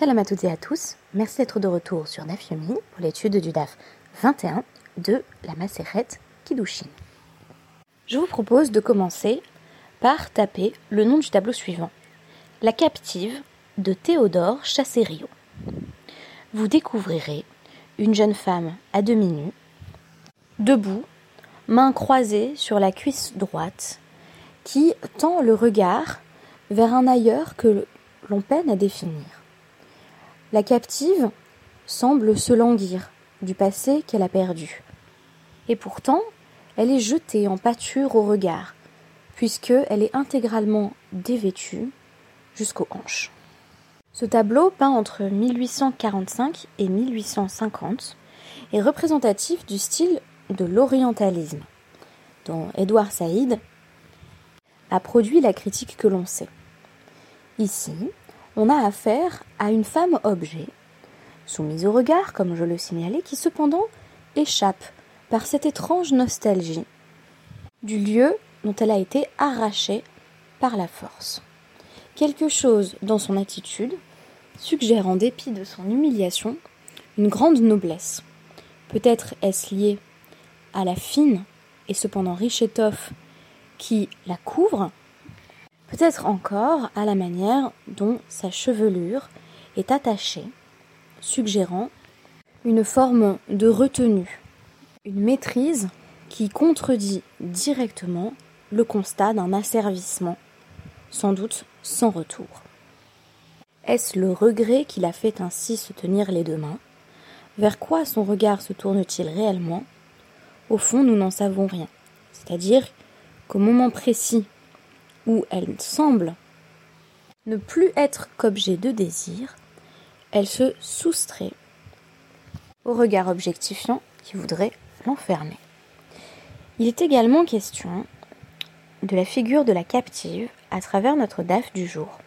Shalom à toutes et à tous, merci d'être de retour sur Daf Yomi pour l'étude du DAF 21 de la Maseret Kiddushin. Je vous propose de commencer par taper le nom du tableau suivant, La captive de Théodore Chasserio. Vous découvrirez une jeune femme à demi nue, debout, main croisée sur la cuisse droite, qui tend le regard vers un ailleurs que l'on peine à définir. La captive semble se languir du passé qu'elle a perdu. Et pourtant, elle est jetée en pâture au regard, puisqu'elle est intégralement dévêtue jusqu'aux hanches. Ce tableau, peint entre 1845 et 1850, est représentatif du style de l'orientalisme, dont Édouard Saïd a produit la critique que l'on sait. Ici, on a affaire à une femme objet, soumise au regard, comme je le signalais, qui cependant échappe par cette étrange nostalgie du lieu dont elle a été arrachée par la force. Quelque chose dans son attitude suggère, en dépit de son humiliation, une grande noblesse. Peut-être est-ce lié à la fine et cependant riche étoffe qui la couvre, peut-être encore à la manière dont sa chevelure est attachée, suggérant une forme de retenue, une maîtrise qui contredit directement le constat d'un asservissement, sans doute sans retour. Est-ce le regret qui l'a fait ainsi se tenir les deux mains? Vers quoi son regard se tourne-t-il réellement? Au fond, nous n'en savons rien. C'est-à-dire qu'au moment précis où elle semble ne plus être qu'objet de désir, elle se soustrait au regard objectifiant qui voudrait l'enfermer. Il est également question de la figure de la captive à travers notre DAF du jour.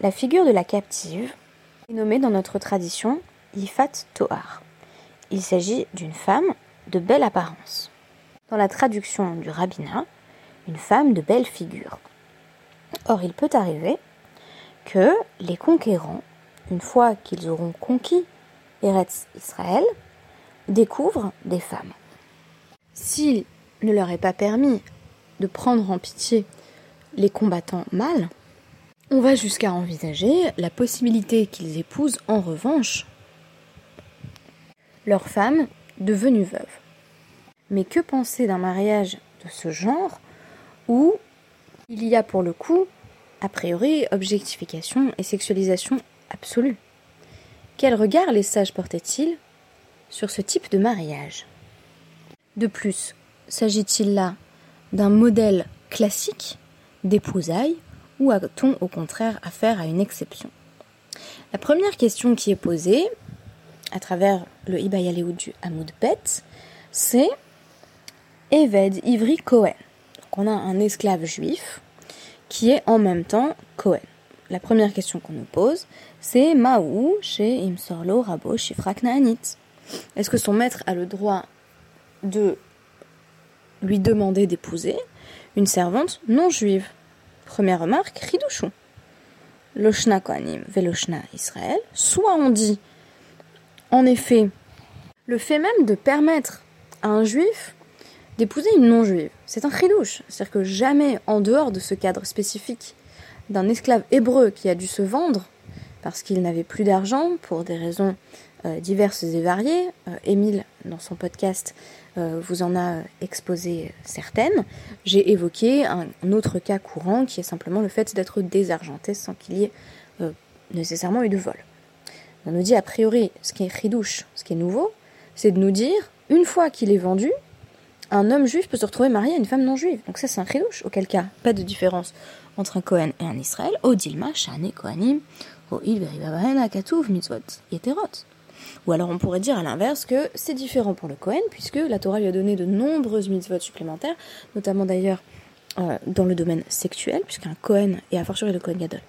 La figure de la captive est nommée dans notre tradition Ifat Tohar. Il s'agit d'une femme de belle apparence. Dans la traduction du rabbinat, une femme de belle figure. Or, il peut arriver que les conquérants, une fois qu'ils auront conquis Eretz Israël, découvrent des femmes. S'il ne leur est pas permis de prendre en pitié les combattants mâles, on va jusqu'à envisager la possibilité qu'ils épousent en revanche leurs femmes devenues veuves. Mais que penser d'un mariage de ce genre où il y a pour le coup, a priori, objectification et sexualisation absolue. Quel regard les sages portaient-ils sur ce type de mariage? De plus, s'agit-il là d'un modèle classique d'épousailles ou a-t-on au contraire affaire à une exception? La première question qui est posée à travers le Ibayaleoud du Hamoud Bet, c'est Eved Ivri Cohen on a un esclave juif qui est en même temps Cohen. La première question qu'on nous pose, c'est Maou chez Imsorlo Rabo Shifrak Est-ce que son maître a le droit de lui demander d'épouser une servante non juive? Première remarque, Ridouchou. Loshna Kohanim Veloshna Israël. Soit on dit, en effet, le fait même de permettre à un juif d'épouser une non-juive. C'est un chidouche. C'est-à-dire que jamais, en dehors de ce cadre spécifique d'un esclave hébreu qui a dû se vendre parce qu'il n'avait plus d'argent pour des raisons euh, diverses et variées, euh, Émile, dans son podcast, euh, vous en a exposé certaines, j'ai évoqué un, autre cas courant qui est simplement le fait d'être désargenté sans qu'il y ait nécessairement eu de vol. On nous dit a priori, ce qui est chidouche, ce qui est nouveau, c'est de nous dire, une fois qu'il est vendu, un homme juif peut se retrouver marié à une femme non juive. Donc ça, c'est un chidouche. Auquel cas, pas de différence entre un Cohen et un Israël. Odilma, Shane, Kohanim, il Katuv, Mitzvot, Yeterot. Ou alors on pourrait dire à l'inverse que c'est différent pour le Cohen, puisque la Torah lui a donné de nombreuses mitzvot supplémentaires, notamment d'ailleurs euh, dans le domaine sexuel, puisqu'un Cohen, et à fortiori le Cohen Gadol,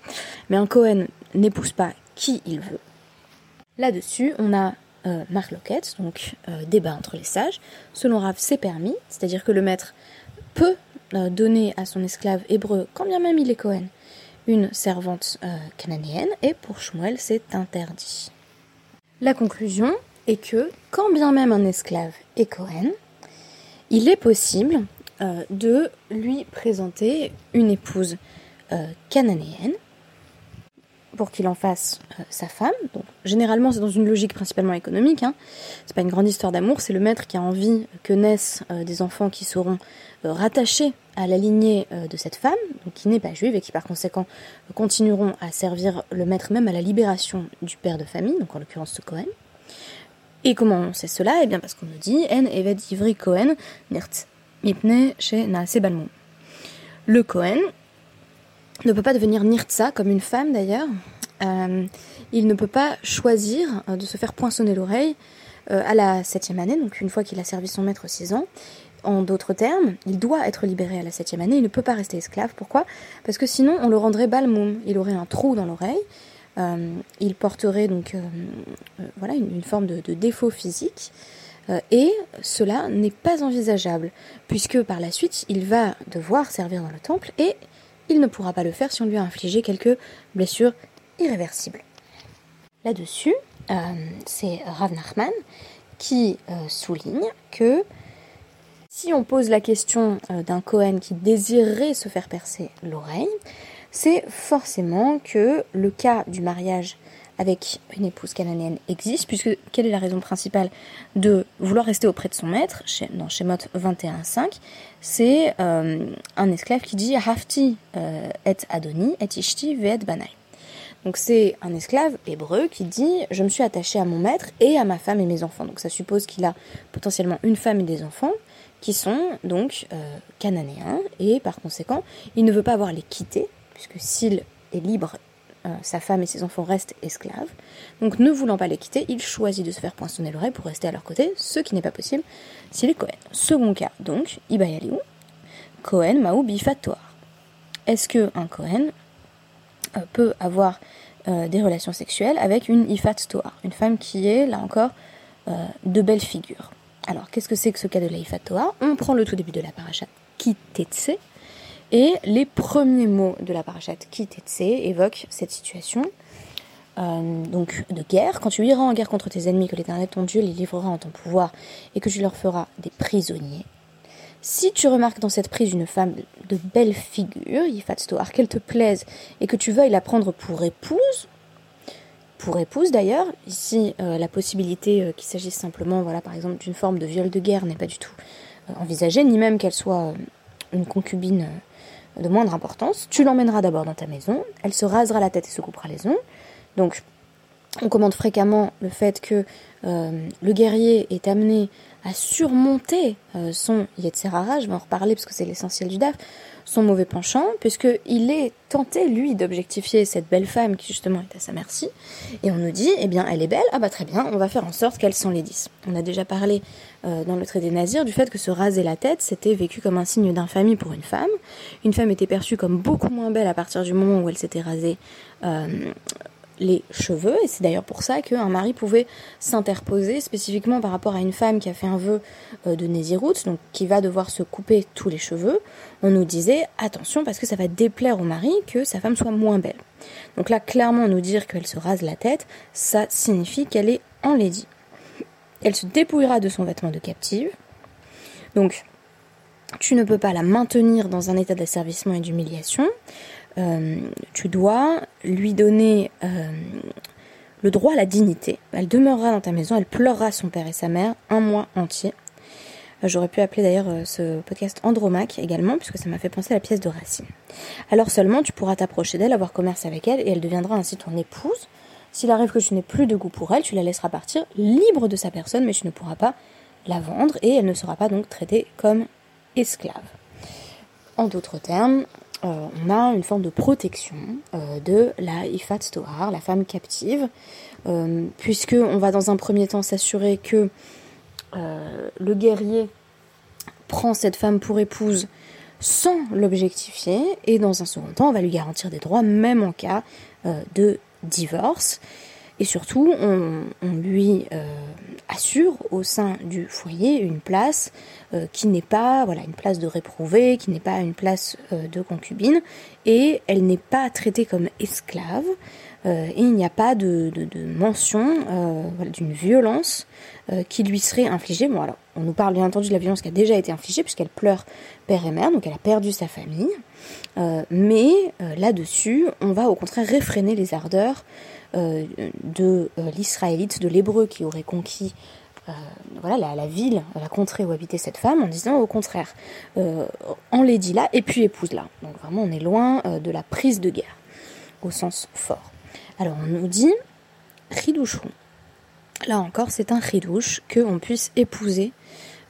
mais un Cohen n'épouse pas qui il veut. Là-dessus, on a euh, donc euh, débat entre les sages. Selon Rav, c'est permis, c'est-à-dire que le maître peut euh, donner à son esclave hébreu, quand bien même il est Cohen, une servante cananéenne, et pour Shmuel, c'est interdit. La conclusion est que, quand bien même un esclave est Cohen, il est possible de lui présenter une épouse cananéenne pour qu'il en fasse euh, sa femme. Donc, généralement, c'est dans une logique principalement économique. Hein. C'est pas une grande histoire d'amour. C'est le maître qui a envie que naissent euh, des enfants qui seront euh, rattachés à la lignée de cette femme, donc qui n'est pas juive et qui par conséquent continueront à servir le maître même à la libération du père de famille, donc en l'occurrence ce Cohen. Et comment on sait cela? Eh bien parce qu'on nous dit En Evet Ivri Cohen Nirt Mipne chez Naase. Le Cohen ne peut pas devenir Nirtsa, comme une femme d'ailleurs. Euh, il ne peut pas choisir euh, de se faire poinçonner l'oreille euh, à la septième année, donc une fois qu'il a servi son maître six ans. En d'autres termes, il doit être libéré à la septième année, il ne peut pas rester esclave. Pourquoi? Parce que sinon on le rendrait balmoum, il aurait un trou dans l'oreille, il porterait donc voilà une, forme de, de, défaut physique, et cela n'est pas envisageable, puisque par la suite il va devoir servir dans le temple et il ne pourra pas le faire si on lui a infligé quelques blessures irréversibles. Là-dessus, euh, c'est Rav Nachman qui euh, souligne que si on pose la question euh, d'un Cohen qui désirerait se faire percer l'oreille, c'est forcément que le cas du mariage avec une épouse cananéenne existe, puisque quelle est la raison principale de vouloir rester auprès de son maître Dans Shemot 21.5, c'est euh, un esclave qui dit Hafti euh, et Adoni et Ishti ve'et banai. Donc c'est un esclave hébreu qui dit je me suis attaché à mon maître et à ma femme et mes enfants. Donc ça suppose qu'il a potentiellement une femme et des enfants qui sont donc euh, cananéens et par conséquent il ne veut pas avoir les quitter puisque s'il est libre euh, sa femme et ses enfants restent esclaves. Donc ne voulant pas les quitter, il choisit de se faire poinçonner l'oreille pour rester à leur côté, ce qui n'est pas possible s'il est Cohen. Second cas, donc, Ibayaliou, Cohen Maou Bifatoir. Est-ce que un Cohen euh, peut avoir euh, des relations sexuelles avec une Ifat Toar, une femme qui est, là encore, de belle figure Alors, qu'est-ce que c'est que ce cas de la Ifat Toar On prend le tout début de la paracha Kitetse, et les premiers mots de la parachat Kitetse évoquent cette situation euh, donc de guerre. Quand tu iras en guerre contre tes ennemis, que l'Éternel ton Dieu les livrera en ton pouvoir et que tu leur feras des prisonniers. Si tu remarques dans cette prise une femme de belle figure, Yifatstoar, qu'elle te plaise et que tu veuilles la prendre pour épouse, pour épouse d'ailleurs, ici euh, la possibilité euh, qu'il s'agisse simplement, voilà, par exemple, d'une forme de viol de guerre n'est pas du tout envisagée, ni même qu'elle soit une concubine de moindre importance. Tu l'emmèneras d'abord dans ta maison, elle se rasera la tête et se coupera les ongles. Donc, on commande fréquemment le fait que euh, le guerrier est amené à surmonter euh, son Yetzerara, je vais en reparler parce que c'est l'essentiel du DAF, son mauvais penchant, puisqu'il est tenté, lui, d'objectifier cette belle femme qui justement est à sa merci, et on nous dit, eh bien, elle est belle, ah bah très bien, on va faire en sorte qu'elle s'en les dise. On a déjà parlé euh, dans le trait des nazirs du fait que se raser la tête, c'était vécu comme un signe d'infamie pour une femme. Une femme était perçue comme beaucoup moins belle à partir du moment où elle s'était rasée euh, les cheveux, et c'est d'ailleurs pour ça qu'un mari pouvait s'interposer spécifiquement par rapport à une femme qui a fait un vœu euh, de Nézirut, donc qui va devoir se couper tous les cheveux. On nous disait attention parce que ça va déplaire au mari que sa femme soit moins belle. Donc là, clairement, nous dire qu'elle se rase la tête, ça signifie qu'elle est enlaidie. Elle se dépouillera de son vêtement de captive. Donc, tu ne peux pas la maintenir dans un état d'asservissement et d'humiliation. Euh, tu dois lui donner euh, le droit à la dignité. Elle demeurera dans ta maison, elle pleurera son père et sa mère un mois entier. Euh, j'aurais pu appeler d'ailleurs ce podcast Andromaque également, puisque ça m'a fait penser à la pièce de Racine. Alors seulement tu pourras t'approcher d'elle, avoir commerce avec elle, et elle deviendra ainsi ton épouse. S'il arrive que tu n'aies plus de goût pour elle, tu la laisseras partir libre de sa personne, mais tu ne pourras pas la vendre, et elle ne sera pas donc traitée comme esclave. En d'autres termes, euh, on a une forme de protection euh, de la Ifat Tohar, la femme captive, euh, puisque on va dans un premier temps s'assurer que le guerrier prend cette femme pour épouse sans l'objectifier, et dans un second temps, on va lui garantir des droits, même en cas de divorce. Et surtout, on, lui assure au sein du foyer une place qui n'est pas voilà une place de réprouvée, qui n'est pas une place de concubine, et elle n'est pas traitée comme esclave. et il n'y a pas de, mention d'une violence qui lui serait infligée. Bon alors, on nous parle bien entendu de la violence qui a déjà été infligée puisqu'elle pleure père et mère, donc elle a perdu sa famille. mais là-dessus, on va au contraire réfréner les ardeurs euh, de euh, l'israélite, de l'hébreu qui aurait conquis euh, voilà, la, ville, la contrée où habitait cette femme, en disant au contraire, en dit là et puis épouse-la. Donc vraiment, on est loin de la prise de guerre, au sens fort. Alors on nous dit, ridouchou. Là encore, c'est un ridouche qu'on puisse épouser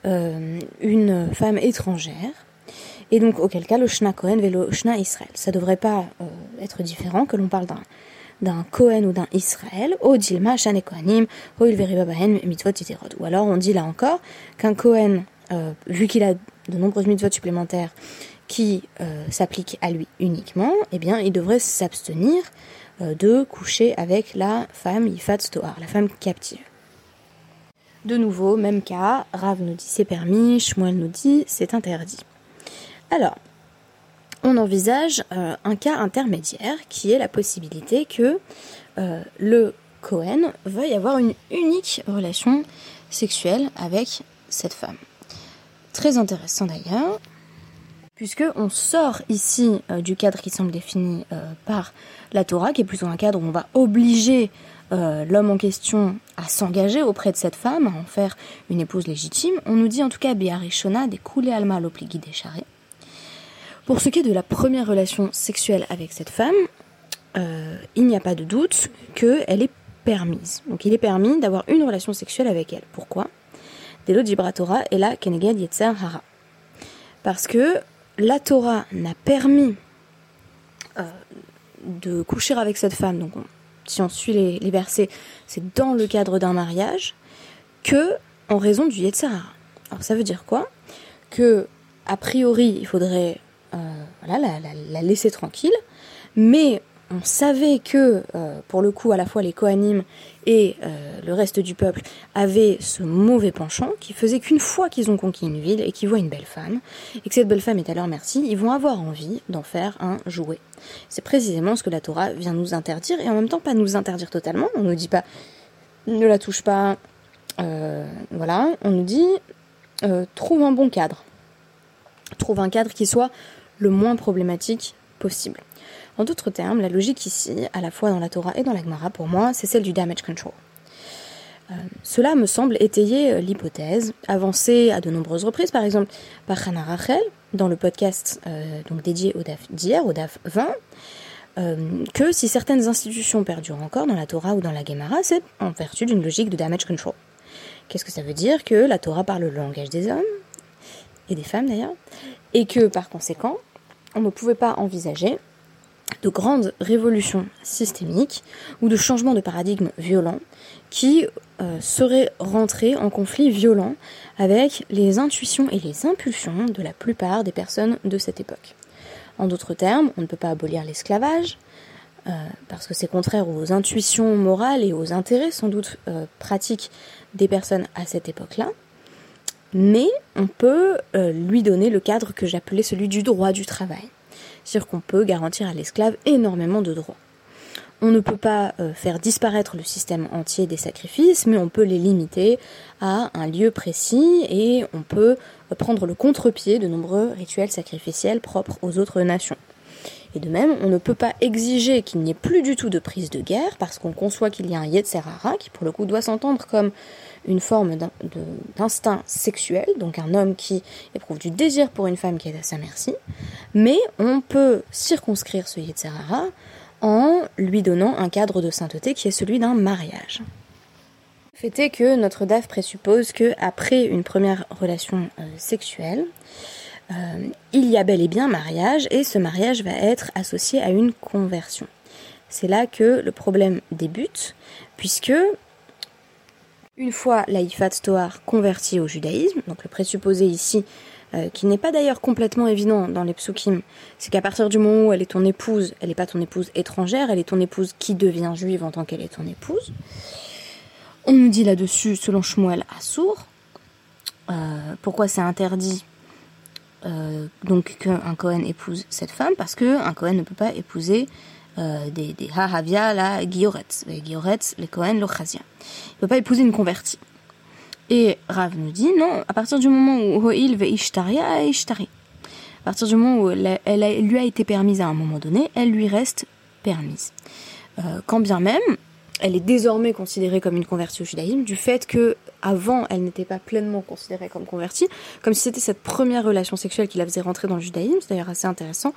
une femme étrangère. Et donc, auquel cas, le Shna Kohen le Shna Israël. Ça devrait pas être différent que l'on parle d'un d'un Kohen ou d'un Israël, Ou alors on dit là encore qu'un Kohen, euh, vu qu'il a de nombreuses mitzvot supplémentaires qui euh, s'appliquent à lui uniquement, eh bien il devrait s'abstenir euh, de coucher avec la femme Yifat Stoar, la femme captive. De nouveau, même cas, Rav nous dit c'est permis, Shmuel nous dit c'est interdit. Alors, on envisage euh, un cas intermédiaire qui est la possibilité que euh, le Cohen veuille avoir une unique relation sexuelle avec cette femme. Très intéressant d'ailleurs, puisque on sort ici euh, du cadre qui semble défini par la Torah, qui est plutôt un cadre où on va obliger l'homme en question à s'engager auprès de cette femme, à en faire une épouse légitime. On nous dit en tout cas Béarishona des coulées alma l'opligui des pour ce qui est de la première relation sexuelle avec cette femme, euh, il n'y a pas de doute qu'elle est permise. Donc il est permis d'avoir une relation sexuelle avec elle. Pourquoi? Delo Torah et la Keneged Yetzer Hara. Parce que la Torah n'a permis euh, de coucher avec cette femme, donc si on suit les, versets, c'est dans le cadre d'un mariage, que en raison du Yetzer Hara. Alors ça veut dire quoi? Que a priori, il faudrait voilà, la, laisser tranquille. Mais on savait que, euh, pour le coup, à la fois les Kohanim et euh, le reste du peuple avaient ce mauvais penchant qui faisait qu'une fois qu'ils ont conquis une ville et qu'ils voient une belle femme, et que cette belle femme est à leur merci, ils vont avoir envie d'en faire un jouet. C'est précisément ce que la Torah vient nous interdire, et en même temps pas nous interdire totalement. On ne nous dit pas ne la touche pas, voilà, on nous dit trouve un bon cadre. Trouve un cadre qui soit le moins problématique possible. En d'autres termes, la logique ici, à la fois dans la Torah et dans la Gemara, pour moi, c'est celle du damage control. Euh, cela me semble étayer euh, l'hypothèse, avancée à de nombreuses reprises, par exemple par Hannah Rachel, dans le podcast euh, donc dédié au DAF d'hier, au DAF 20, que si certaines institutions perdurent encore dans la Torah ou dans la Gemara, c'est en vertu d'une logique de damage control. Qu'est-ce que ça veut dire? Que la Torah parle le langage des hommes, et des femmes d'ailleurs, et que par conséquent, on ne pouvait pas envisager de grandes révolutions systémiques ou de changements de paradigme violents qui euh, seraient rentrés en conflit violent avec les intuitions et les impulsions de la plupart des personnes de cette époque. En d'autres termes, on ne peut pas abolir l'esclavage, euh, parce que c'est contraire aux intuitions morales et aux intérêts sans doute euh, pratiques des personnes à cette époque-là mais on peut euh, lui donner le cadre que j'appelais celui du droit du travail. C'est-à-dire qu'on peut garantir à l'esclave énormément de droits. On ne peut pas euh, faire disparaître le système entier des sacrifices, mais on peut les limiter à un lieu précis et on peut euh, prendre le contre-pied de nombreux rituels sacrificiels propres aux autres nations. Et de même, on ne peut pas exiger qu'il n'y ait plus du tout de prise de guerre parce qu'on conçoit qu'il y a un Yetzerara qui pour le coup doit s'entendre comme une forme d'instinct sexuel, donc un homme qui éprouve du désir pour une femme qui est à sa merci, mais on peut circonscrire ce Yetzerara en lui donnant un cadre de sainteté qui est celui d'un mariage. Fait est que notre DAF présuppose que après une première relation euh, sexuelle, euh, il y a bel et bien mariage et ce mariage va être associé à une conversion. C'est là que le problème débute, puisque une fois la Ifat Toar convertie au judaïsme, donc le présupposé ici, euh, qui n'est pas d'ailleurs complètement évident dans les psukim, c'est qu'à partir du moment où elle est ton épouse, elle n'est pas ton épouse étrangère, elle est ton épouse qui devient juive en tant qu'elle est ton épouse. On nous dit là-dessus, selon Shmuel Assour, euh, pourquoi c'est interdit euh, donc qu'un Cohen épouse cette femme Parce qu'un Cohen ne peut pas épouser euh, des, des Hahavia, la Gioretz, les les Cohen, l'Ochazia. Il ne peut pas épouser une convertie. Et Rav nous dit non, à partir du moment où Ho'il ve Ishtaria, Ishtari. À partir du moment où elle, elle, lui a été permise à un moment donné, elle lui reste permise. Euh, quand bien même, elle est désormais considérée comme une convertie au judaïsme du fait que avant elle n'était pas pleinement considérée comme convertie, comme si c'était cette première relation sexuelle qui la faisait rentrer dans le judaïsme. C'est d'ailleurs assez intéressant.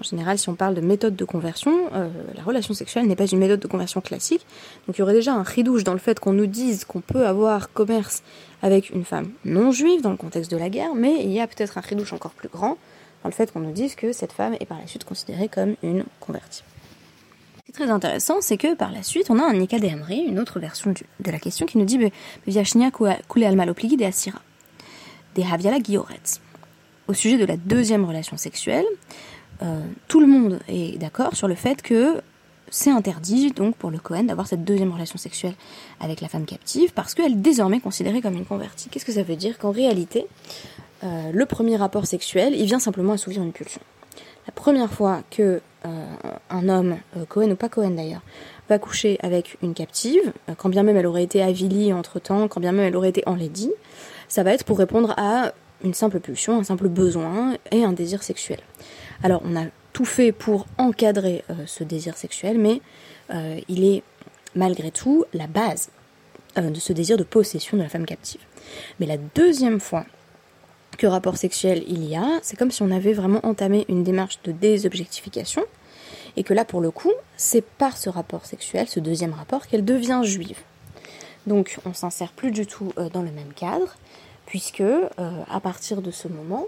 En général, si on parle de méthode de conversion, euh, la relation sexuelle n'est pas une méthode de conversion classique. Donc il y aurait déjà un ridouche dans le fait qu'on nous dise qu'on peut avoir commerce avec une femme non juive dans le contexte de la guerre, mais il y a peut-être un ridouche encore plus grand dans le fait qu'on nous dise que cette femme est par la suite considérée comme une convertie très intéressant, c'est que par la suite, on a un Nika une autre version de la question, qui nous dit Viashnia kule al malopligi de Asira, des Haviala Gioretz. Au sujet de la deuxième relation sexuelle, euh, tout le monde est d'accord sur le fait que c'est interdit donc pour le Cohen d'avoir cette deuxième relation sexuelle avec la femme captive parce qu'elle est désormais considérée comme une convertie. Qu'est-ce que ça veut dire Qu'en réalité, euh, le premier rapport sexuel, il vient simplement assouvir une pulsion. La première fois que euh, un homme, Cohen ou pas Cohen d'ailleurs, va coucher avec une captive, quand bien même elle aurait été avilie entre-temps, quand bien même elle aurait été enlaidie, ça va être pour répondre à une simple pulsion, un simple besoin et un désir sexuel. Alors on a tout fait pour encadrer ce désir sexuel, mais il est malgré tout la base de ce désir de possession de la femme captive. Mais la deuxième fois que rapport sexuel il y a, c'est comme si on avait vraiment entamé une démarche de désobjectification, et que là, pour le coup, c'est par ce rapport sexuel, ce deuxième rapport, qu'elle devient juive. Donc on s'insère plus du tout euh, dans le même cadre, puisque euh, à partir de ce moment,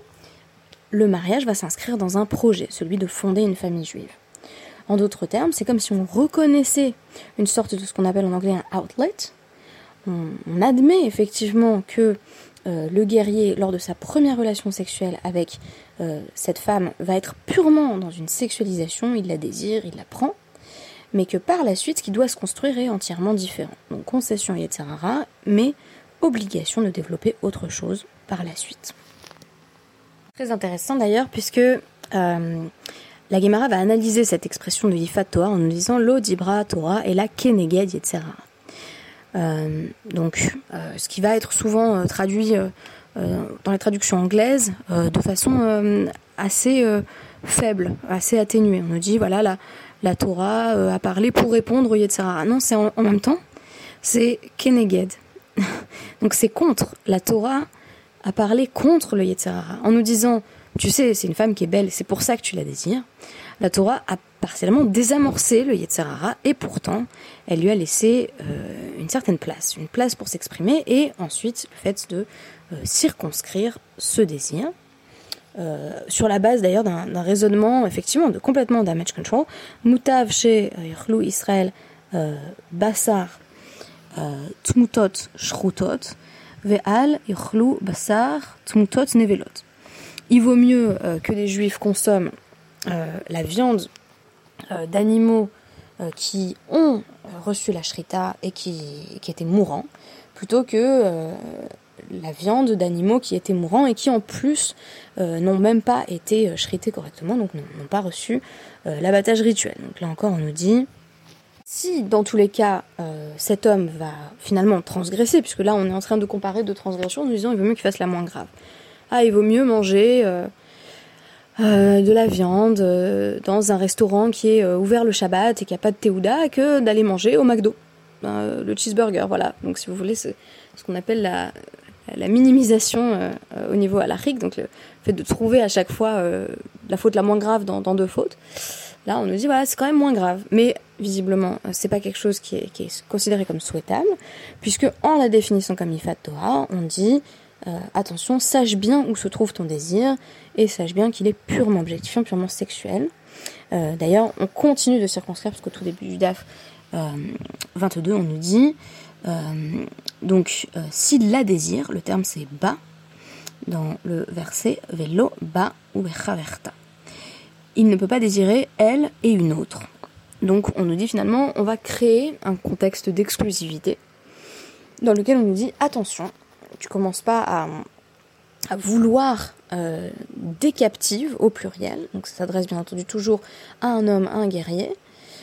le mariage va s'inscrire dans un projet, celui de fonder une famille juive. En d'autres termes, c'est comme si on reconnaissait une sorte de ce qu'on appelle en anglais un outlet. on admet effectivement que euh, le guerrier, lors de sa première relation sexuelle avec euh, cette femme, va être purement dans une sexualisation, il la désire, il la prend, mais que par la suite, ce qui doit se construire est entièrement différent. Donc concession etc. mais obligation de développer autre chose par la suite. Très intéressant d'ailleurs, puisque euh, la Gemara va analyser cette expression de Yifat Torah en nous disant Lo Dibra Torah et la Keneged etc. Euh, donc, euh, ce qui va être souvent traduit dans les traductions anglaises de façon assez faible, assez atténuée. On nous dit, voilà, la, la Torah a parlé pour répondre au Yetzirah. Non, c'est en, même temps, c'est Keneged. Donc c'est contre. La Torah a parlé contre le Yetzirah en nous disant, tu sais, c'est une femme qui est belle, c'est pour ça que tu la désires. La Torah a partiellement désamorcé le Yetzirah et pourtant, elle lui a laissé euh, une certaine place, une place pour s'exprimer et ensuite le fait de euh, circonscrire ce désir. Euh, sur la base d'ailleurs d'un raisonnement effectivement de complètement damage control, Moutav chez Yerlou Israël Bassar Tmutot Shrutot Ve'al Yerlou Bassar Tmutot Nevelot. Il vaut mieux que les juifs consomment la viande d'animaux qui ont reçu la shrita et qui, étaient mourants, plutôt que euh, la viande d'animaux qui étaient mourants et qui en plus euh, n'ont même pas été euh, shrités correctement, donc n'ont pas reçu l'abattage rituel. Donc là encore on nous dit, si dans tous les cas cet homme va finalement transgresser, puisque là on est en train de comparer deux transgressions en nous disant il vaut mieux qu'il fasse la moins grave. Ah, il vaut mieux manger euh, de la viande euh, dans un restaurant qui est euh, ouvert le Shabbat et qui a pas de théouda que d'aller manger au McDo. le cheeseburger, voilà. Donc si vous voulez, c'est ce qu'on appelle la, la minimisation au niveau halachique, donc le fait de trouver à chaque fois la faute la moins grave dans, deux fautes. Là, on nous dit, voilà, c'est quand même moins grave. Mais visiblement, c'est pas quelque chose qui est, considéré comme souhaitable, puisque en la définissant comme Ifat Torah, on dit euh, attention, sache bien où se trouve ton désir et sache bien qu'il est purement objectifiant, purement sexuel. Euh, d'ailleurs, on continue de circonscrire parce qu'au tout début du DAF 22, euh, on nous dit donc s'il la désire, le terme c'est ba dans le verset velo ba ou bechaverta. Il ne peut pas désirer elle et une autre. Donc on nous dit finalement on va créer un contexte d'exclusivité dans lequel on nous dit attention, tu commences pas à, vouloir euh, des captives au pluriel, donc ça s'adresse bien entendu toujours à un homme, à un guerrier.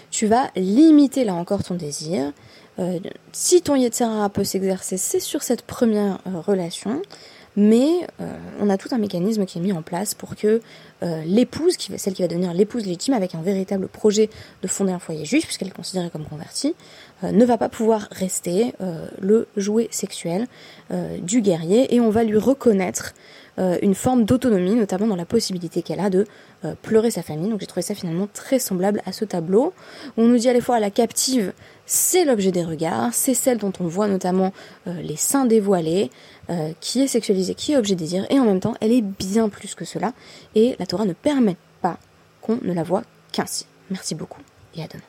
Tu vas limiter là encore ton désir. Euh, si ton Yetzera peut s'exercer, c'est sur cette première euh, relation mais euh, on a tout un mécanisme qui est mis en place pour que euh, l'épouse, celle qui va devenir l'épouse légitime avec un véritable projet de fonder un foyer juif, puisqu'elle est considérée comme convertie, euh, ne va pas pouvoir rester le jouet sexuel du guerrier et on va lui reconnaître une forme d'autonomie, notamment dans la possibilité qu'elle a de pleurer sa famille. Donc j'ai trouvé ça finalement très semblable à ce tableau. On nous dit à la fois la captive, c'est l'objet des regards, c'est celle dont on voit notamment les seins dévoilés, euh, qui est sexualisée, qui est objet désir, et en même temps, elle est bien plus que cela, et la Torah ne permet pas qu'on ne la voit qu'ainsi. Merci beaucoup, et à demain.